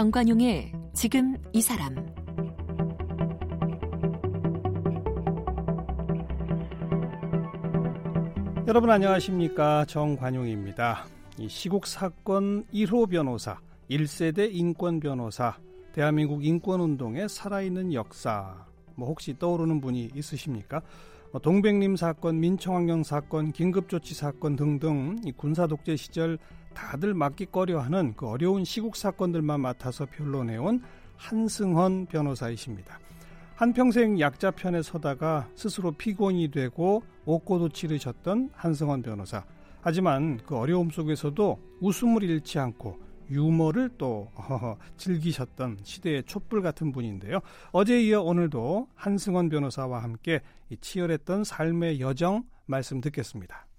정관용의 지금 이 사람 여러분 안녕하십니까 정관용입니다. 이 시국 사건 1호 변호사, 1세대 인권 변호사, 대한민국 인권 운동의 살아있는 역사 뭐 혹시 떠오르는 분이 있으십니까? 뭐 동백림 사건, 민청환경 사건, 긴급조치 사건 등등 이 군사 독재 시절 다들 맡기 꺼려하는 그 어려운 시국 사건들만 맡아서 변론해온 한승헌 변호사이십니다. 한평생 약자 편에 서다가 스스로 피곤이 되고 옥고도 치르셨던 한승헌 변호사. 하지만 그 어려움 속에서도 웃음을 잃지 않고 유머를 또 어, 즐기셨던 시대의 촛불 같은 분인데요. 어제 이어 오늘도 한승원 변호사와 함께 이 치열했던 삶의 여정 말씀 듣겠습니다.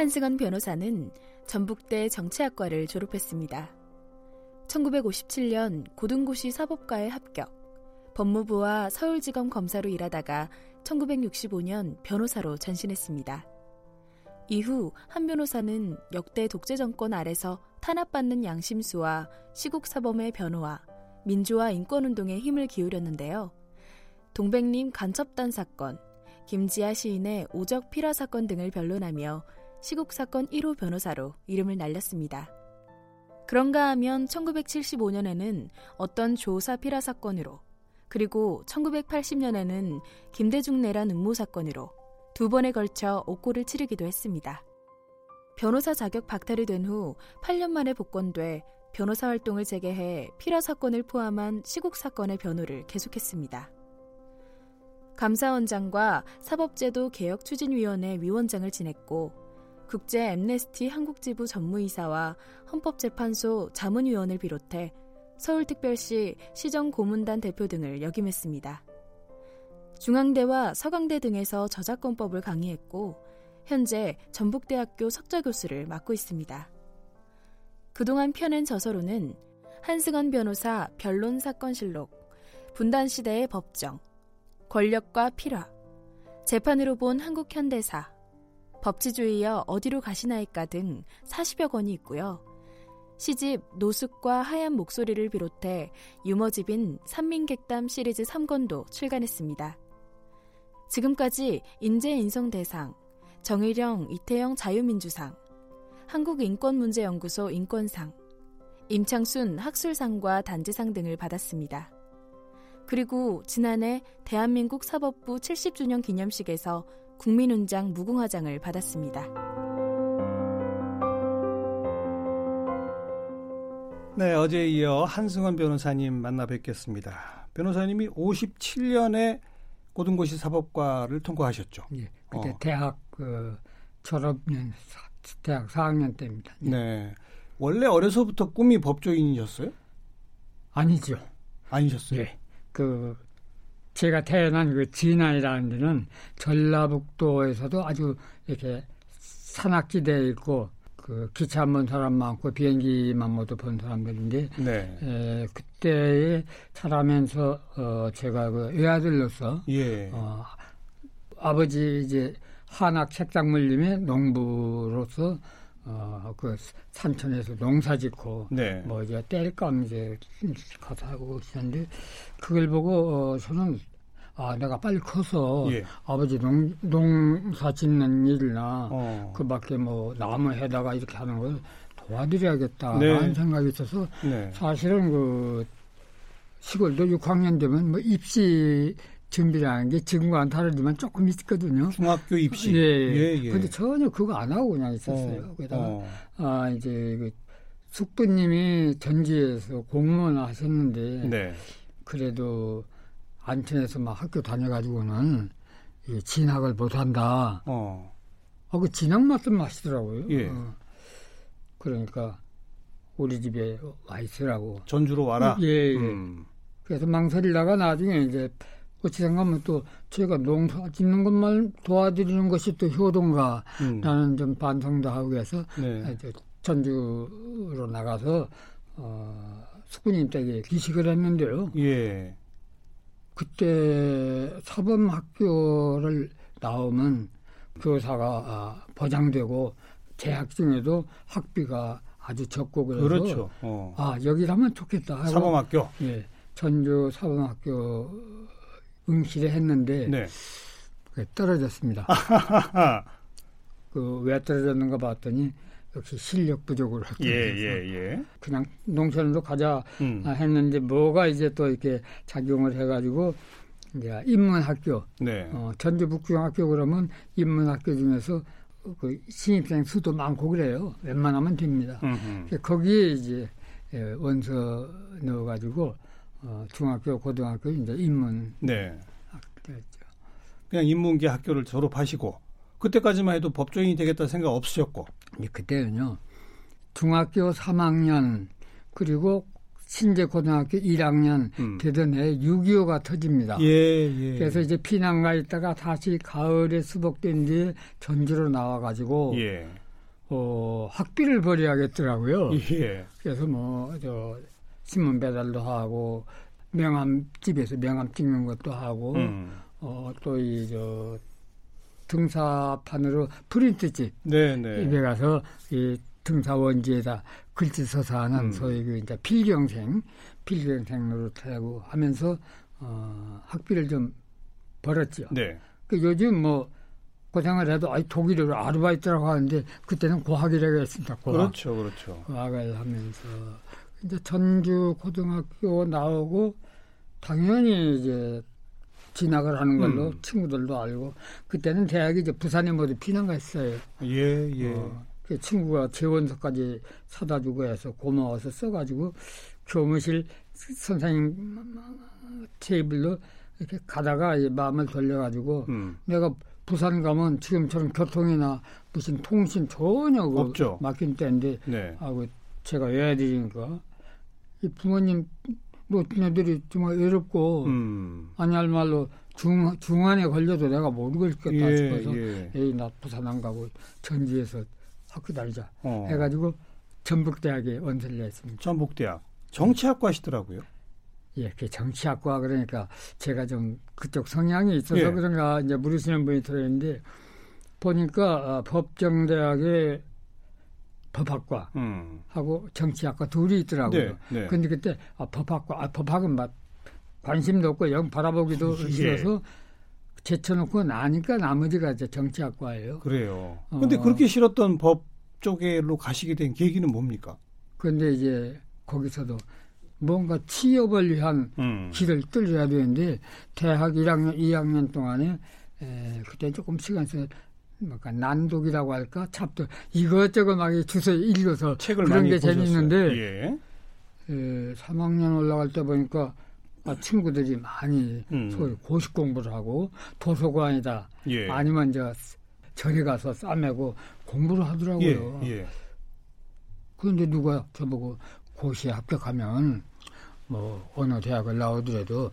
한승원 변호사는 전북대 정치학과를 졸업했습니다. 1957년 고등고시 사법과에 합격. 법무부와 서울지검 검사로 일하다가 1965년 변호사로 전신했습니다. 이후 한 변호사는 역대 독재 정권 아래서 탄압받는 양심수와 시국사범의 변호와 민주화 인권운동에 힘을 기울였는데요. 동백림 간첩단 사건, 김지아 시인의 오적 피라 사건 등을 변론하며 시국사건 1호 변호사로 이름을 날렸습니다. 그런가 하면 1975년에는 어떤 조사 피라 사건으로 그리고 1980년에는 김대중 내란 음모 사건으로 두 번에 걸쳐 옥고를 치르기도 했습니다. 변호사 자격 박탈이 된 후 8년 만에 복권돼 변호사 활동을 재개해 피라 사건을 포함한 시국 사건의 변호를 계속했습니다. 감사원장과 사법제도 개혁 추진위원회 위원장을 지냈고 국제 엠네스티 한국지부 전무이사와 헌법재판소 자문위원을 비롯해 서울특별시 시정고문단 대표 등을 역임했습니다. 중앙대와 서강대 등에서 저작권법을 강의했고 현재 전북대학교 석좌교수를 맡고 있습니다. 그동안 펴낸 저서로는 한승원 변호사 변론 사건실록, 분단시대의 법정, 권력과 필화, 재판으로 본 한국 현대사, 법치주의여 어디로 가시나이까 등 40여 권이 있고요. 시집 노숙과 하얀 목소리를 비롯해 유머집인 산민객담 시리즈 3권도 출간했습니다. 지금까지 인재인성대상, 정일영 이태영 자유민주상, 한국인권문제연구소 인권상, 임창순 학술상과 단지상 등을 받았습니다. 그리고 지난해 대한민국 사법부 70주년 기념식에서 국민훈장 무궁화장을 받았습니다. 네, 어제 이어 한승원 변호사님 만나 뵙겠습니다. 변호사님이 57년에 고등고시 사법과를 통과하셨죠. 예, 그때 어. 대학 그 졸업년 대학 4학년 때입니다. 예. 네. 원래 어려서부터 꿈이 법조인이셨어요? 아니죠. 아니셨어요? 예. 그 제가 태어난 그 진안이라는 데는 전라북도에서도 아주 이렇게 산악지대에 있고 그 기차 한 번 사람 많고 비행기만 모두 본 사람들인데 네. 에, 그때에 자라면서 어, 제가 그 외아들로서 예. 어, 아버지 이제 한학 책장물림의 농부로서 어, 그 산천에서 농사 짓고, 네. 뭐 이제 뗄감 이제 가서 하고 있었는데, 그걸 보고, 어, 저는, 아, 내가 빨리 커서 예. 아버지 농, 농사 짓는 일이나, 어. 그 밖에 뭐 나무 해다가 이렇게 하는 걸 도와드려야겠다라는 네. 생각이 있어서, 네. 사실은 그 시골도 6학년 되면 뭐 입시 준비라는 게 지금과는 다르지만 조금 있거든요. 중학교 입시. 예, 예. 예. 근데 전혀 그거 안 하고 그냥 있었어요. 어, 게다가 어. 아 이제 그 숙부님이 전지에서 공무원 하셨는데 네. 그래도 안천에서 막 학교 다녀가지고는 이 진학을 못한다. 어. 아, 그 진학 맛은 맛이더라고요. 예. 어. 그러니까 우리 집에 와 있으라고. 전주로 와라. 예. 예. 음. 그래서 망설이다가 나중에 이제 어찌 생각하면 또 제가 농사 짓는 것만 도와드리는 것이 또 효도인가 음. 라는 좀 반성도 하고 해서 네. 전주로 나가서 어, 수군님 댁에 기식을 했는데요. 예. 그때 사범학교를 나오면 교사가 아, 보장되고 재학 중에도 학비가 아주 적고 그래서 그렇죠. 어. 아 여기 가면 좋겠다 하고 사범학교. 예 전주 사범학교 응시를 했는데 네. 떨어졌습니다. 그 왜 떨어졌는가 봤더니 역시 실력 부족으로 예, 예, 예. 그냥 농촌으로 가자 음. 아, 했는데 뭐가 이제 또 이렇게 작용을 해가지고 이제 인문학교 네. 어, 전주 북중학교 그러면 인문학교 중에서 그 신입생 수도 많고 그래요. 웬만하면 됩니다. 거기에 이제 예, 원서 넣어가지고 어, 중학교, 고등학교 이제 인문 네. 됐죠. 그냥 인문계 학교를 졸업하시고 그때까지만 해도 법조인이 되겠다 생각 없으셨고. 이제 그때는요 중학교 3학년 그리고 신재 고등학교 1학년 음. 되던 해 6.25가 터집니다. 예, 예. 그래서 이제 피난가 있다가 다시 가을에 수복된 뒤에 전주로 나와가지고 예. 어, 학비를 벌여야겠더라고요. 예. 그래서 뭐 저 신문 배달도 하고 명함 집에서 명함 찍는 것도 하고 음. 어, 또이저 등사판으로 프린트집 네, 네. 입에 가서 이 등사 원지에다 글씨 써서 하는 음. 소위 그 이제 필경생 필경생 노릇하고 하면서 어, 학비를 좀 벌었죠. 네. 그 요즘 뭐 고생을 해도 아이 독일어로 아르바이트라고 하는데 그때는 고학이라고 했습니다. 고학. 그렇죠, 그렇죠. 고학을 하면서 이제 전주 고등학교 나오고 당연히 이제 진학을 하는 걸로 음. 친구들도 알고 그때는 대학이 이제 부산에 모두 피난가 했어요. 예, 예. 어, 그 친구가 재원서까지 사다 주고 해서 고마워서 써가지고 교무실 선생님 테이블로 이렇게 가다가 이 마음을 돌려가지고 음. 내가 부산 가면 지금처럼 교통이나 무슨 통신 전혀 그 없죠. 막힌 때인데 네. 하고 제가 외아들이니까 이 부모님 노친애들이 정말 외롭고 음. 아니 할 말로 중 중환에 걸려도 내가 모르겠겠다 예, 싶어서 예. 에이 나 부산 안 가고 전주에서 학교 다니자 어. 해가지고 전북대학에 원서를 냈습니다. 전북대학 정치학과 하시더라고요. 예, 그 정치학과 그러니까 제가 좀 그쪽 성향이 있어서 예. 그런가 이제 물으시는 분이 들어있는데 보니까 아, 법정대학에 법학과 음. 하고 정치학과 둘이 있더라고요. 네, 네. 근데 그때 아, 법학과, 아, 법학은 막 관심도 없고 영 바라보기도 예. 싫어서 제쳐놓고 나니까 나머지가 이제 정치학과예요. 그래요. 근데 어. 그렇게 싫었던 법 쪽으로 가시게 된 계기는 뭡니까? 그런데 이제 거기서도 뭔가 취업을 위한 음. 길을 뚫어야 되는데 대학 1학년, 2학년 동안에 에, 그때 조금 시간 써서 뭔가 난독이라고 할까 찹도 이것저것 막 주소 읽어서 책을 그런 많이 게 보셨어요. 재밌는데 예. 에, 3학년 올라갈 때 보니까 아, 친구들이 많이 음. 소위 고시 공부를 하고 도서관이다 예. 아니면 저 절에 가서 싸매고 공부를 예. 하더라고요. 예. 그런데 누가 저보고 고시에 합격하면 뭐 어느 대학을 나오더라도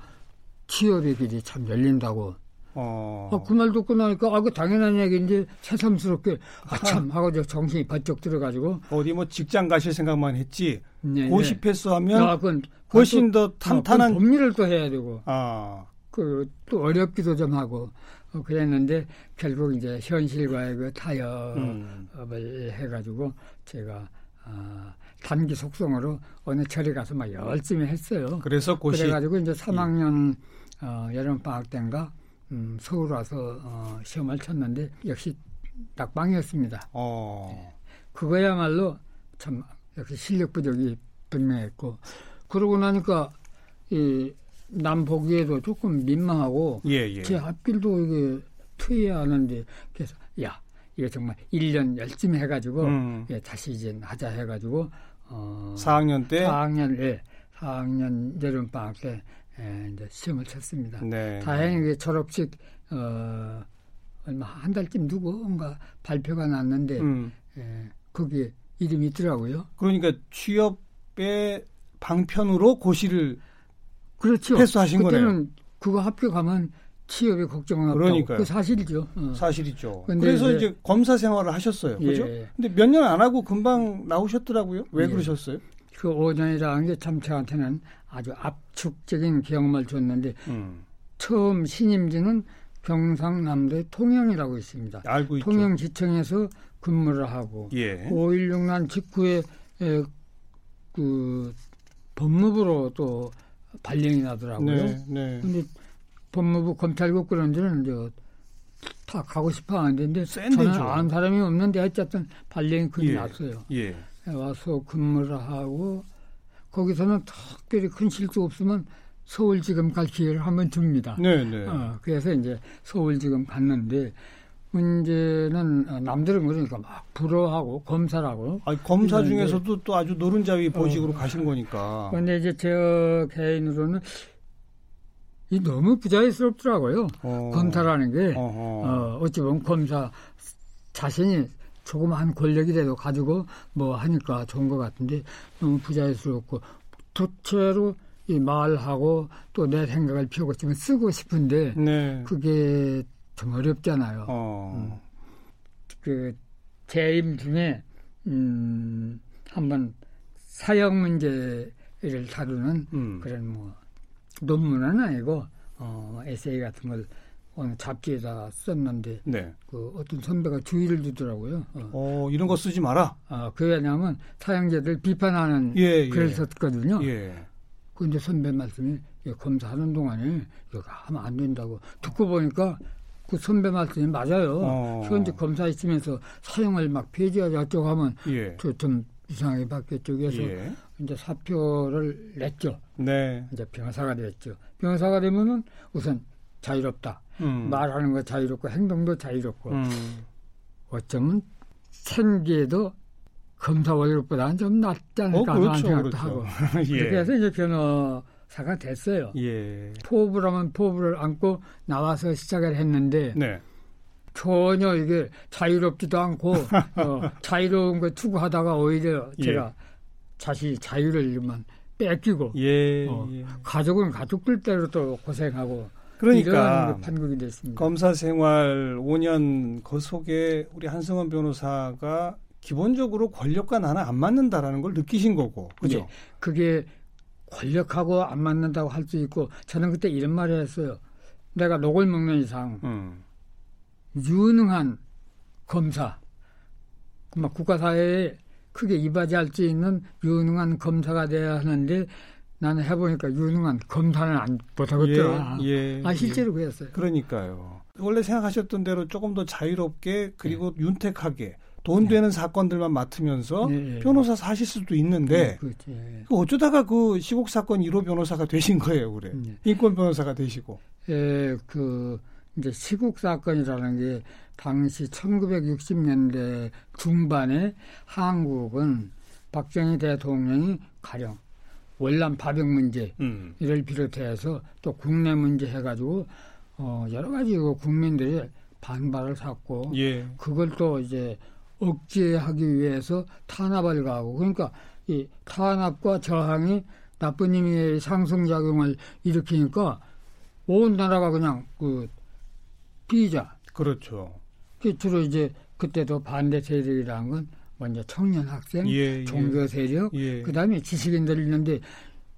취업의 길이 참 열린다고. 어. 아, 그말 듣고 나니까 아, 그 당연한 얘기인데 새삼스럽게 아참 하고 저 정신이 번쩍 들어가지고 어디 뭐 직장 가실 생각만 했지 네, 고시 네. 패스하면 아, 그건 훨씬 더 어, 탄탄한 그건 법리를 또 해야 되고 아. 그 또 어렵기도 좀 하고 어, 그랬는데 결국 이제 현실과의 그 타협을 음. 해가지고 제가 아, 단기 속성으로 어느 절에 가서 막 열심히 했어요. 그래서 고시 그래가지고 이제 3학년 어, 여름 방학 때인가 음, 서울 와서 어, 시험을 쳤는데 역시 낙방이었습니다. 어. 그거야말로 참 역시 실력 부족이 분명했고 그러고 나니까 이남 보기에도 조금 민망하고 예, 예. 제 앞길도 이게 트여야 하는데 그래서 야 이거 정말 1년 열심히 해가지고 음. 예, 다시 이제 하자 해가지고 어, 4학년 때 4학년 예, 4학년 여름 방학 때 예, 이제 시험을 쳤습니다. 네. 다행히 졸업식 어, 얼마 한 달쯤 누구인가 발표가 났는데 음. 예, 거기에 이름이 있더라고요. 그러니까 취업의 방편으로 고시를 그렇죠. 패스하신 그때는 그거 합격하면 취업에 걱정은 없다고. 그러니까요. 그 사실이죠. 어. 사실이죠. 그래서 이제- 이제 검사 생활을 하셨어요. 그죠? 예. 근데 몇 년 안 하고 금방 나오셨더라고요. 왜 예. 그러셨어요? 그 5년이라는 게 참 저한테는 아주 압축적인 경험을 줬는데 음. 처음 신임지는 경상남도의 통영이라고 있습니다. 알고 있죠. 통영지청에서 근무를 하고 예. 5.16난 직후에 에, 그 법무부로 또 발령이 나더라고요. 네, 네. 근데 법무부 검찰국 그런 데는 이제 다 가고 싶어 하는데 근데 센 저는. 아는 사람이 없는데 어쨌든 발령이 그게 예. 났어요. 예. 와서 근무를 하고 거기서는 특별히 큰 실수 없으면 서울지검 갈 기회를 한번 줍니다. 네, 네. 어, 그래서 이제 서울지검 갔는데 문제는 어, 남들은 그러니까 막 부러워하고 검사라고. 아, 검사 중에서도 또 아주 노른자위 보직으로 가신 거니까. 그런데 이제 저 개인으로는 이 너무 부자연스럽더라고요. 어. 검사라는 게 어허. 어, 어찌 보면 검사 자신이 조그마한 권력이라도 가지고 뭐 하니까 좋은 것 같은데 너무 부자연스럽고 도체로 이 말하고 또 내 생각을 피우고 좀 쓰고 싶은데 네. 그게 좀 어렵잖아요. 어. 그 재임 중에 음 한번 사형 문제를 다루는 음. 그런 뭐 논문은 아니고 어 에세이 같은 걸 어느 잡지에다 썼는데 네. 그 어떤 선배가 주의를 주더라고요. 어. 어, 이런 거 쓰지 마라. 아, 그 왜냐하면 사형제들 비판하는 예, 예. 글을 썼거든요. 예. 근데 선배 말씀이 예, 검사하는 동안에 이거 하면 안 된다고 듣고 보니까 그 선배 말씀이 맞아요. 어. 현재 검사 있으면서 사형을 막 폐지하자 어쩌고 하면 예. 저좀 이상하게 받겠죠. 그래서 예. 이제 사표를 냈죠. 네. 이제 변호사가 됐죠. 변호사가 되면은 우선 자유롭다. 음. 말하는 거 자유롭고 행동도 자유롭고 음. 어쩌면 생계도 검사 월급보다는 좀 낫지 어, 않을까 하는 그렇죠. 생각도 그렇죠. 하고 예. 그렇게 해서 이제 변호사가 됐어요. 예. 포부라면 포부를 안고 나와서 시작을 했는데 네. 전혀 이게 자유롭지도 않고 어, 자유로운 거 추구하다가 오히려 예. 제가 자신이 자유를 만 뺏기고 예. 어. 예. 가족은 가족들대로 또 고생하고 그러니까 판국이 됐습니다. 검사 생활 5년 그 속에 우리 한승원 변호사가 기본적으로 권력과 나는 안 맞는다라는 걸 느끼신 거고. 그죠? 예. 그게 권력하고 안 맞는다고 할 수 있고 저는 그때 이런 말을 했어요. 내가 녹을 먹는 이상 음. 유능한 검사, 국가사회에 크게 이바지할 수 있는 유능한 검사가 돼야 하는데 나는 해보니까 유능한 검사는 안 못하겠더라. 예, 예, 아 실제로 그랬어요. 그러니까요. 원래 생각하셨던 대로 조금 더 자유롭게 그리고 네. 윤택하게 돈 되는 사건들만 맡으면서 네, 네. 변호사 사실 수도 있는데 그렇지. 예. 그 어쩌다가 그 시국 사건 1호 변호사가 되신 거예요, 그래. 네. 인권 변호사가 되시고. 예, 그 이제 시국 사건이라는 게 당시 1960년대 중반에 한국은 박정희 대통령이 가령 월남 파병 문제 음. 이를 비롯해서 또 국내 문제 해가지고 어 여러 가지 그 국민들이 반발을 샀고 예. 그걸 또 이제 억제하기 위해서 탄압을 가고 그러니까 이 탄압과 저항이 나쁜 의미의 상승작용을 일으키니까 온 나라가 그냥 그 피의자 그렇죠. 그 주로 이제 그때도 반대 세력이라는 건 먼저 청년 학생, 예, 예. 종교 세력, 예. 그다음에 지식인들이 있는데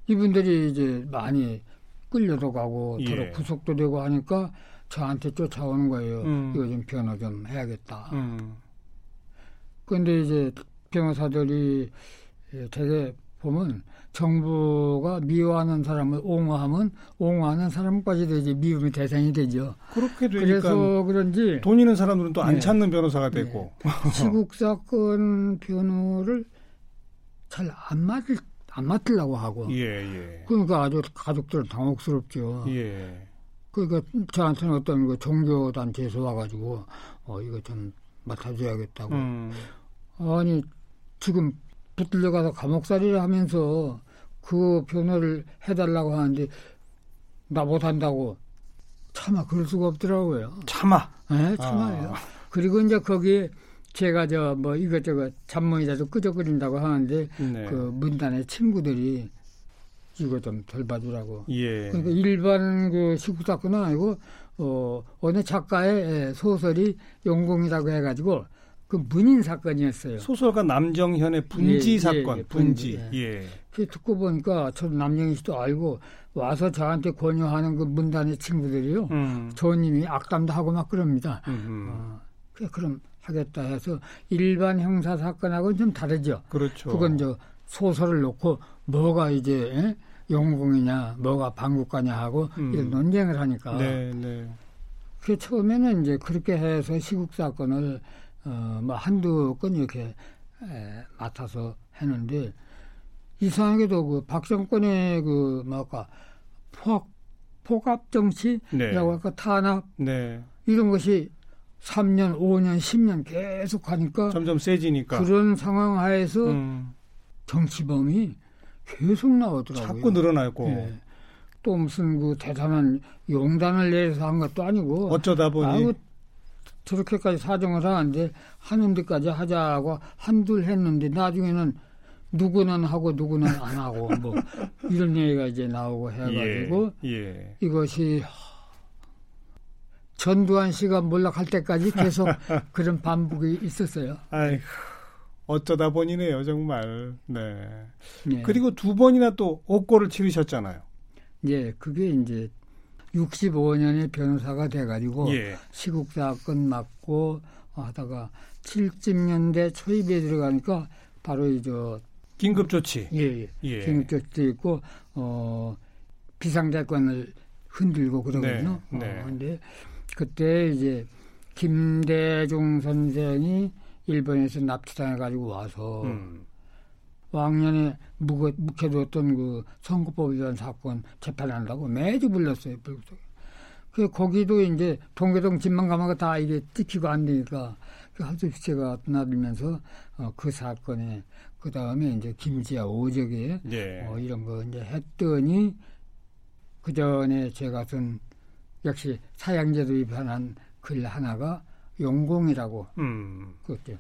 이분들이 이제 많이 끌려도 가고 예. 더러 구속도 되고 하니까 저한테 쫓아오는 거예요. 음. 이거 좀 변호 좀 해야겠다. 음. 그런데 이제 변호사들이 예, 되게 보면 정부가 미워하는 사람을 옹호하면 옹호하는 사람까지도 이제 미움의 대상이 되죠. 그렇게 되니까 그래서 그런지 돈 있는 사람들은 또안 네. 찾는 변호사가 되고. 시국 사건 변호를 잘안 맡을 안 맡으려고 하고 예, 예. 그러니까 아주 가족들은 당혹스럽죠. 예. 그러니까 저한테는 어떤 그 종교 단체에서 와가지고 어 이거 좀 맡아줘야겠다고. 음. 아니 지금 붙들려 가서 감옥살이를 하면서 그 변호를 해달라고 하는데 나 못한다고 차마 그럴 수가 없더라고요. 참아. 네, 참아요. 그리고 이제 거기에 제가 저 뭐 이것저것 잡무이라도 끄적거린다고 하는데 네. 그 문단의 친구들이 이거 좀 덜 봐주라고. 예. 그러니까 일반 그 시국 사건은 아니고 어 어느 작가의 예, 소설이 용공이라고 해가지고 그 문인 사건이었어요. 소설가 남정현의 분지 예, 예, 사건, 예, 분지. 분지, 예. 그 듣고 보니까 저도 남정희 씨도 알고 와서 저한테 권유하는 그 문단의 친구들이요. 음. 조님이 악담도 하고 막 그럽니다. 음. 어, 그래, 그럼 하겠다 해서 일반 형사 사건하고는 좀 다르죠. 그렇죠. 그건 저 소설을 놓고 뭐가 이제 에? 영웅이냐, 뭐가 방국가냐 하고 음. 이런 논쟁을 하니까. 네, 네. 그 처음에는 이제 그렇게 해서 시국 사건을 어, 뭐 한두 건 이렇게 에, 맡아서 했는데 이상하게도 그 박정권의 그 뭐랄까 포악 포갑 정치라고 네. 할까 탄압 네. 이런 것이 3년, 5년, 10년 계속 하니까 점점 세지니까. 그런 상황 하에서 음. 정치범이 계속 나오더라고요. 자꾸 늘어나고 예. 또 무슨 그 대단한 용단을 내서 한 것도 아니고 어쩌다 보니 아이고 저렇게까지 사정을 하는데 하는 데까지 하자고 한둘 했는데 나중에는 누구는 하고 누구는 안 하고 뭐 이런 얘기가 이제 나오고 해가지고 예. 예. 이것이 전두환 씨가 몰락할 때까지 계속 그런 반복이 있었어요. 아이고. 어쩌다 보니네요, 정말. 네. 예. 그리고 두 번이나 또 옥고를 치르셨잖아요. 예, 그게 이제 65년에 변호사가 돼가지고 예. 시국 사건 맡고 하다가 70년대 초입에 들어가니까 바로 이제 긴급 조치. 예, 예. 예. 긴급도 있고 어 비상대권을 흔들고 그러거든요. 네, 네. 어, 근데 그때 이제 김대중 선생이 일본에서 납치당해 가지고 와서 음. 왕년에 묵어, 묵혀뒀던 그 선거법에 대한 사건 재판한다고 매주 불렀어요. 불렀어요. 그 거기도 이제 동계동 집만 가면 다 이게 찍히고 안 되니까 그 하수비체가 드나들면서 어, 그 사건에 그 다음에 이제 김지아 오적에 예. 어, 이런 거 이제 했더니 그 전에 제가 쓴 역시 사양제도 위반한 글 하나가 용공이라고 음. 그렇죠.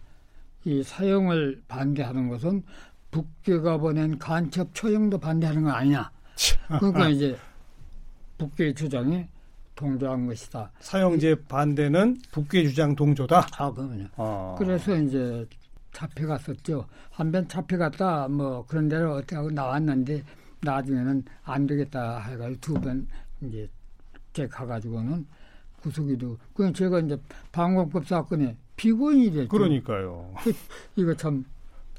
이 사용을 반대하는 것은 북괴가 보낸 간첩 처형도 반대하는 거 아니냐. 그러니까 이제 북괴 주장에 동조한 것이다. 사형제 반대는 북괴 주장 동조다. 아, 그러면요. 어. 그래서 이제 잡혀갔었죠. 한 번 잡혀갔다 뭐 그런 대로 어떻게 하고 나왔는데 나중에는 안 되겠다 해가지고 두 번 이제 제 가가지고는 구속이도 그냥 제가 이제 방공법 사건에 피고인이 됐죠. 그러니까요. 이거 참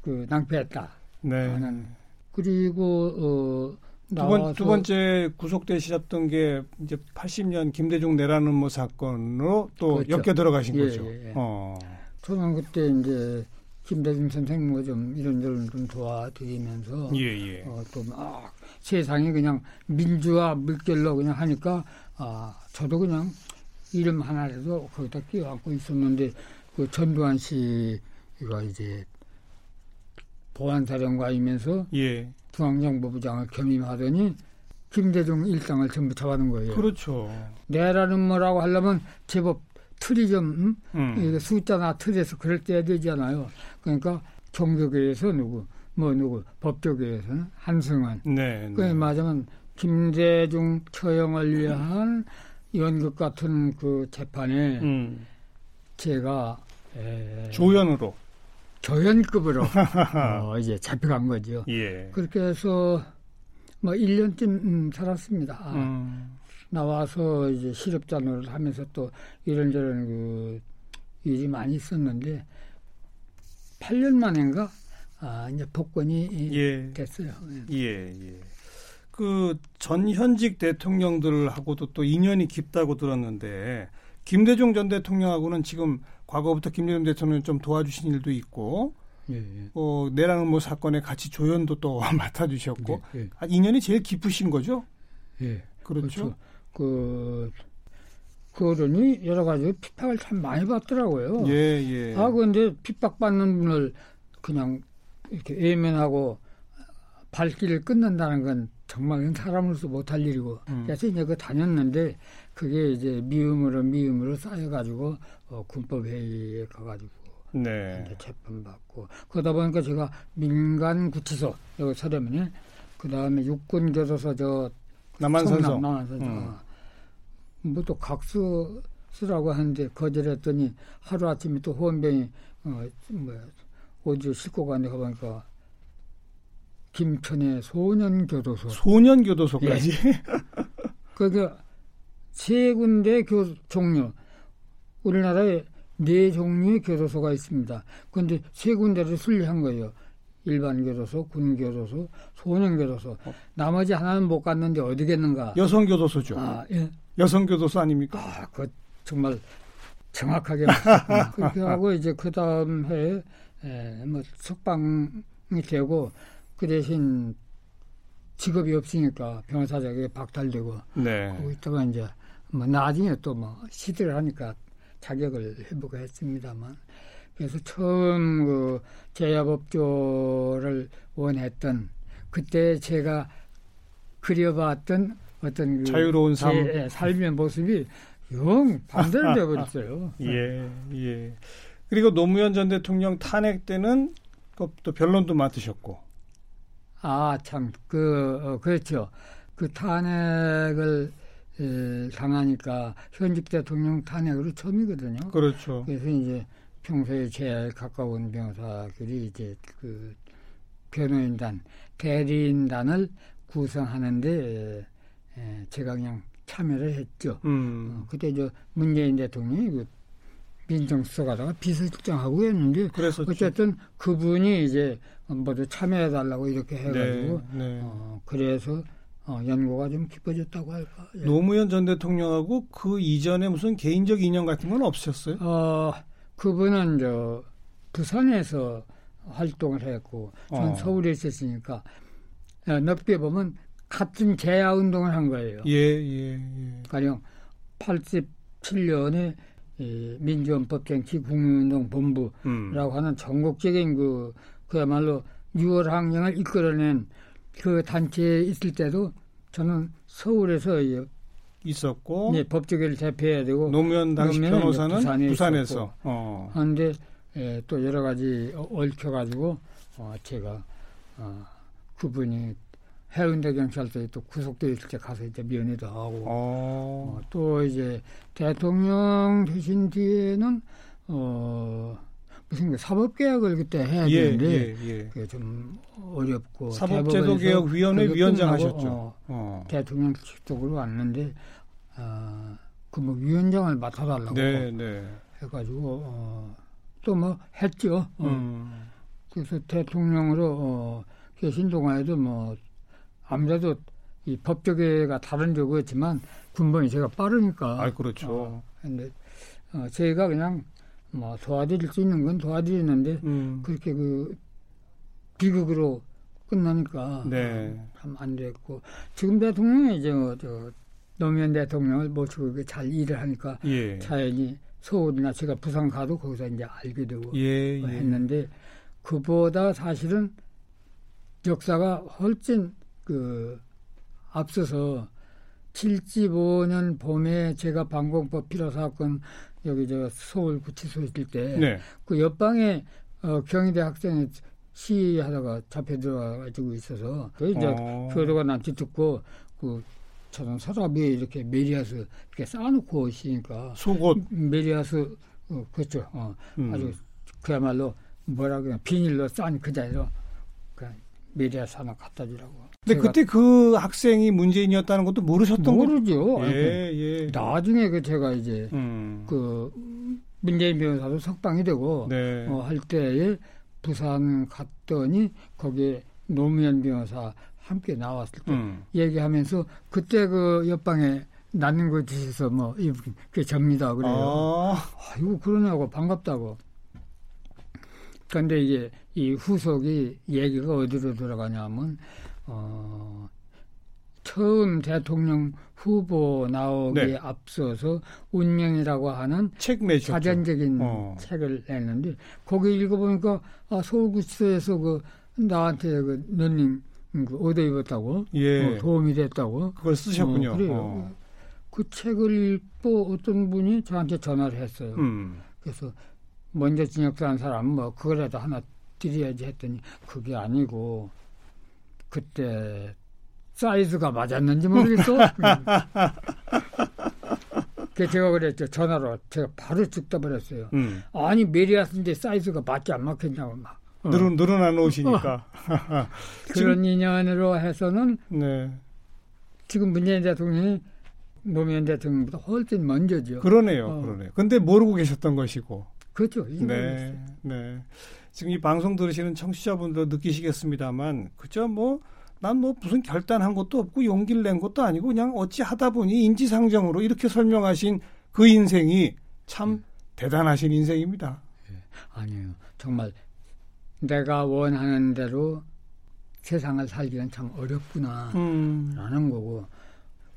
그 낭패했다. 네. 하는 그리고 어 두, 번, 두 번째 구속되셨던 게 이제 80년 김대중 내라는 뭐 사건으로 또 그렇죠. 엮여 들어가신 예, 거죠. 예, 예. 어. 저는 그때 이제 김대중 선생님 뭐좀 이런저런 좀 도와드리면서 예, 예. 어, 또막 세상이 그냥 민주화 물결로 그냥 하니까 아 저도 그냥 이름 하나라도 거기다 끼워안고 있었는데 그 전두환 씨가 이제 보안사령관이면서 예. 중앙정보부장을 겸임하더니 김대중 일당을 전부 잡아놓은 거예요. 그렇죠. 내라는 뭐라고 하려면 제법 틀이 좀 음? 음. 숫자나 틀에서 그럴 때 되잖아요. 그러니까 종교계에서 누구 뭐 누구 법조계에서는 한승환 네. 그 네. 맞으면 김대중 처형을 위한 연극 같은 그 재판에 음. 제가 에, 조연으로. 조연급으로 어, 이제 잡혀간 거죠. 예. 그렇게 해서 뭐 1년쯤 음, 살았습니다. 아, 음. 나와서 이제 실업자 노릇 하면서 또 이런저런 그 일이 많이 있었는데 8년 만인가 아, 이제 복권이 예. 됐어요. 예. 예, 예. 그 전 현직 대통령들하고도 또 인연이 깊다고 들었는데 김대중 전 대통령하고는 지금 과거부터 김대중 대통령 좀 도와주신 일도 있고 예, 예. 어, 내라는 뭐 사건에 같이 조연도 또 맡아주셨고 예, 아, 인연이 제일 깊으신 거죠? 예. 그렇죠. 그 그러니 여러 가지 핍박을 참 많이 받더라고요. 예, 예. 아 근데 핍박받는 분을 그냥 이렇게 외면하고 발길을 끊는다는 건 정말 사람으로서 못할 일이고 음. 그래서 이제 그 다녔는데 그게 이제 미움으로 미움으로 쌓여가지고 어, 군법회의에 가가지고 네. 이제 재판받고 그러다 보니까 제가 민간 구치소 여기 서대문에 그 다음에 육군 교도소 저 남한산성. 남한산성 음. 뭐또 각수 쓰라고 하는데 거절했더니 하루 아침에 또 호원병이 어, 뭐 어디 싣고 가는데 가보니까 김천의 소년교도소. 소년교도소까지? 예. 그러니까 세 군데 교 종류. 우리나라에 네 종류의 교도소가 있습니다. 그런데 세 군데를 순리한 거예요. 일반 교도소, 군 교도소, 소년 교도소. 어. 나머지 하나는 못 갔는데 어디겠는가? 여성 교도소죠. 아, 예. 여성 교도소 아닙니까? 아, 그 정말 정확하게 그렇게 하고 이제 그 다음 해에 에, 뭐 석방이 되고 그 대신 직업이 없으니까 병사 자격이 박탈되고 네. 거기 있다가 이제 뭐 나중에 또 뭐 시대를 하니까 자격을 회복했습니다만 그래서 처음 그 제야법조를 원했던 그때 제가 그려봤던 어떤 그 자유로운 삶. 제 삶의 모습이 영 반대로 되어버렸어요. 예, 예. 그리고 노무현 전 대통령 탄핵 때는 또 변론도 맡으셨고. 아, 참, 그, 어, 그렇죠. 그 탄핵을 에, 당하니까 현직 대통령 탄핵으로 처음이거든요. 그렇죠. 그래서 이제 평소에 제일 가까운 변호사들이 이제 그 변호인단, 대리인단을 구성하는데 에, 제가 그냥 참여를 했죠. 음. 어, 그때 저 문재인 대통령이 그 민정수석하다가 비서실장하고 했는데 그랬었죠. 어쨌든 그분이 이제 모두 참여해달라고 이렇게 해가지고 네, 네. 어, 그래서 어, 연고가 좀 깊어졌다고 할까. 예. 노무현 전 대통령하고 그 이전에 무슨 개인적 인연 같은 건 없으셨어요? 어, 그분은 저 부산에서 활동을 했고 전 어. 서울에 있었으니까 어, 넓게 보면 같은 재야 운동을 한 거예요. 예, 예, 예. 가령 87년에 이 민주헌법쟁취 국민운동 본부라고 음. 하는 전국적인 그 그야말로 6월 항쟁을 이끌어낸 그 단체에 있을 때도 저는 서울에서 있었고 네, 법조계를 대표해야 되고 노무현 당시 변호사는 부산에 부산에서. 어. 하는데 예, 또 여러 가지 어- 얽혀가지고 어, 제가 어, 그분이 해운대 경찰서에 또 구속돼 있을 때 가서 이제 면회도 하고 어. 어, 또 이제 대통령 되신 뒤에는 어 무슨 그 사법개혁을 그때 해야 예, 되는데 예, 예. 그게 좀 어렵고 사법제도개혁위원회 위원장 하셨죠. 어, 어. 대통령 직속으로 왔는데 어, 그뭐 위원장을 맡아달라고 네, 네. 해가지고 어, 또 뭐 했죠. 어. 음. 그래서 대통령으로 어, 계신 동안에도 뭐 아무래도 이 법조계가 다른 적이었지만 군번이 제가 빠르니까. 아, 그렇죠. 어, 근데 어, 저희가 그냥 뭐 도와드릴 수 있는 건 도와드리는데 음. 그렇게 그 비극으로 끝나니까 네. 참안 됐고 지금 대통령이 이제 뭐저 노무현 대통령을 모시고 잘 일을 하니까 예. 자연히 서울이나 제가 부산 가도 거기서 이제 알게 되고 예, 뭐 예. 했는데 그보다 사실은 역사가 훨씬 그 앞서서 75년 봄에 제가 방공법 필요 사건 여기 저 서울 구치소에 있을 때 네. 그 옆방에 어, 경희대 학생이 시위하다가 잡혀 들어가지고 있어서 그 이제 어. 교도가 남짓 듣고 그 저는 서랍 위에 이렇게 메리아스 이렇게 쌓아놓고 있으니까 속옷. 메리아스 어, 그렇죠. 어, 음. 아주 그야말로 뭐라 그래 비닐로 싼 그 자리로 메리아스 하나 갖다 주라고. 근데 그때 그 학생이 문재인이었다는 것도 모르셨던 거죠? 모르죠. 예, 예. 나중에 그 제가 이제 음. 그 문재인 변호사도 석방이 되고 네. 어, 할 때에 부산 갔더니 거기에 노무현 변호사 함께 나왔을 때 음. 얘기하면서 그때 그 옆방에 낳는 거 주셔서 뭐 그게 접니다 그래요. 아, 아이고 그러냐고 반갑다고. 그런데 이게 이 후속이 얘기가 어디로 들어가냐면 어 처음 대통령 후보 나오기에 네. 앞서서 운명이라고 하는 책 내셨죠. 사전적인 어. 책을 냈는데 거기 읽어보니까 아, 서울구치소에서 그 나한테 그 런닝 그 얻어 입었다고 예. 어, 도움이 됐다고 그걸 쓰셨군요. 어, 그래요. 어. 그 책을 읽고 어떤 분이 저한테 전화를 했어요. 음. 그래서 먼저 진역사한 사람 뭐 그거라도 하나 드려야지 했더니 그게 아니고 그때 사이즈가 맞았는지 모르겠어. 음. 그 제가 그랬죠. 전화로 제가 바로 죽다 버렸어요. 음. 아니 메리아스인데 사이즈가 맞지 안 맞겠냐고 막. 어. 늘어, 늘어나 놓으시니까. 그런 인연으로 해서는 네. 지금 문재인 대통령이 노무현 대통령보다 훨씬 먼저죠. 그러네요. 어. 그러네요. 근데 모르고 계셨던 것이고. 그렇죠. 이 네. 네. 지금 이 방송 들으시는 청취자분들 느끼시겠습니다만, 그죠? 뭐, 난 뭐 무슨 결단한 것도 없고 용기를 낸 것도 아니고 그냥 어찌 하다 보니 인지상정으로 이렇게 설명하신 그 인생이 참 대단하신 인생입니다. 아니에요. 정말 내가 원하는 대로 세상을 살기는 참 어렵구나. 음. 라는 거고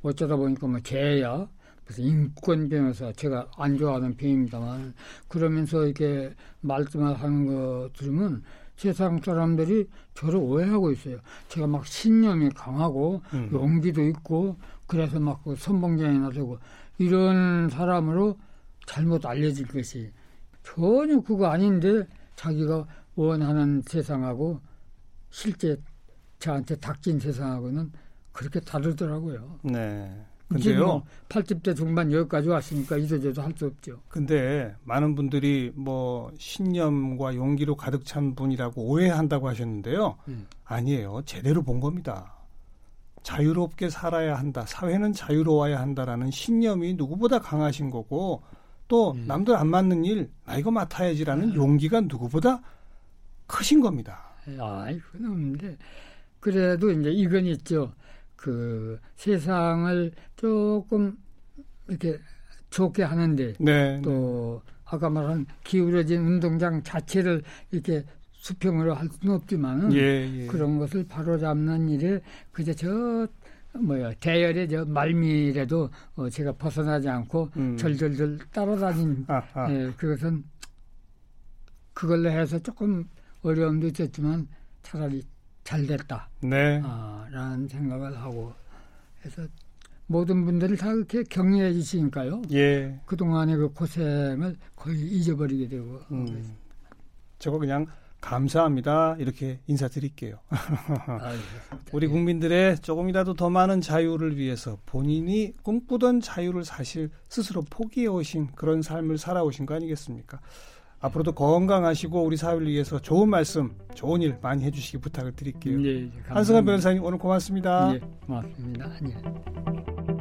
어쩌다 보니까 뭐 개야 무슨 인권 변호사 제가 안 좋아하는 배입니다만 그러면서 이렇게 말씀을 하는 거 들으면 세상 사람들이 저를 오해하고 있어요. 제가 막 신념이 강하고 음. 용기도 있고 그래서 막 그 선봉장이나 되고 이런 사람으로 잘못 알려질 것이 전혀 그거 아닌데 자기가 원하는 세상하고 실제 저한테 닥친 세상하고는 그렇게 다르더라고요. 네. 근데요. 뭐 80대 중반 여기까지 왔으니까 이도저도 할 수 없죠. 근데 많은 분들이 뭐 신념과 용기로 가득 찬 분이라고 오해한다고 하셨는데요. 음. 아니에요. 제대로 본 겁니다. 자유롭게 살아야 한다. 사회는 자유로워야 한다라는 신념이 누구보다 강하신 거고 또 음. 남들 안 맞는 일 나 이거 맡아야지라는 용기가 누구보다 크신 겁니다. 아, 그건 없는데 그래도 이제 이건 있죠. 그 세상을 조금 이렇게 좋게 하는데 네. 또 아까 말한 기울어진 운동장 자체를 이렇게 수평으로 할 수는 없지만은 예, 예. 그런 것을 바로잡는 일에 그저 저 뭐야 대열의 저 말미라도 어, 제가 벗어나지 않고 음. 절절절 따라다닌 아, 아. 예, 그것은 그걸로 해서 조금 어려움도 있었지만 차라리 잘 됐다 네. 아, 라는 생각을 하고 해서 모든 분들이 다 그렇게 격려해 주시니까요 예. 그동안의 그 고생을 거의 잊어버리게 되고 음. 저거 그냥 감사합니다. 이렇게 인사드릴게요. 아, 우리 국민들의 조금이라도 더 많은 자유를 위해서 본인이 꿈꾸던 자유를 사실 스스로 포기해 오신 그런 삶을 살아오신 거 아니겠습니까? 앞으로도 건강하시고 우리 사회를 위해서 좋은 말씀, 좋은 일 많이 해주시기 부탁을 드릴게요. 예, 예, 한승환. 변호사님 오늘 고맙습니다. 예, 고맙습니다. 예.